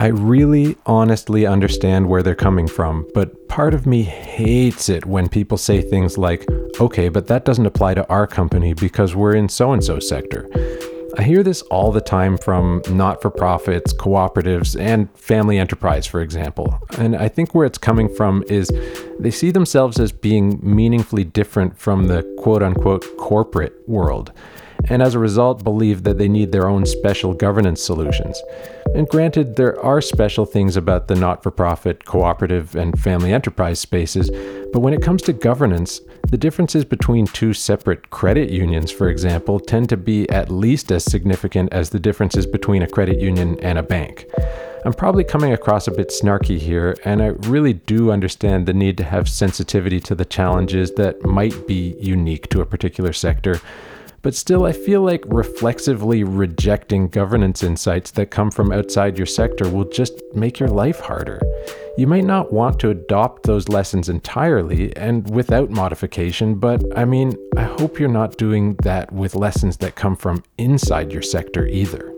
I really honestly understand where they're coming from, but part of me hates it when people say things like, okay, but that doesn't apply to our company because we're in so and so sector. I hear this all the time from not for profits, cooperatives, and family enterprise, for example. And I think where it's coming from is they see themselves as being meaningfully different from the quote unquote corporate world and as a result believe that they need their own special governance solutions. And granted, there are special things about the not for profit, cooperative, and family enterprise spaces, but when it comes to governance, the differences between two separate credit unions, for example, tend to be at least as significant as the differences between a credit union and a bank. I'm probably coming across a bit snarky here, and I really do understand the need to have sensitivity to the challenges that might be unique to a particular sector. But still, I feel like reflexively rejecting governance insights that come from outside your sector will just make your life harder. You might not want to adopt those lessons entirely and without modification, but I mean, I hope you're not doing that with lessons that come from inside your sector either.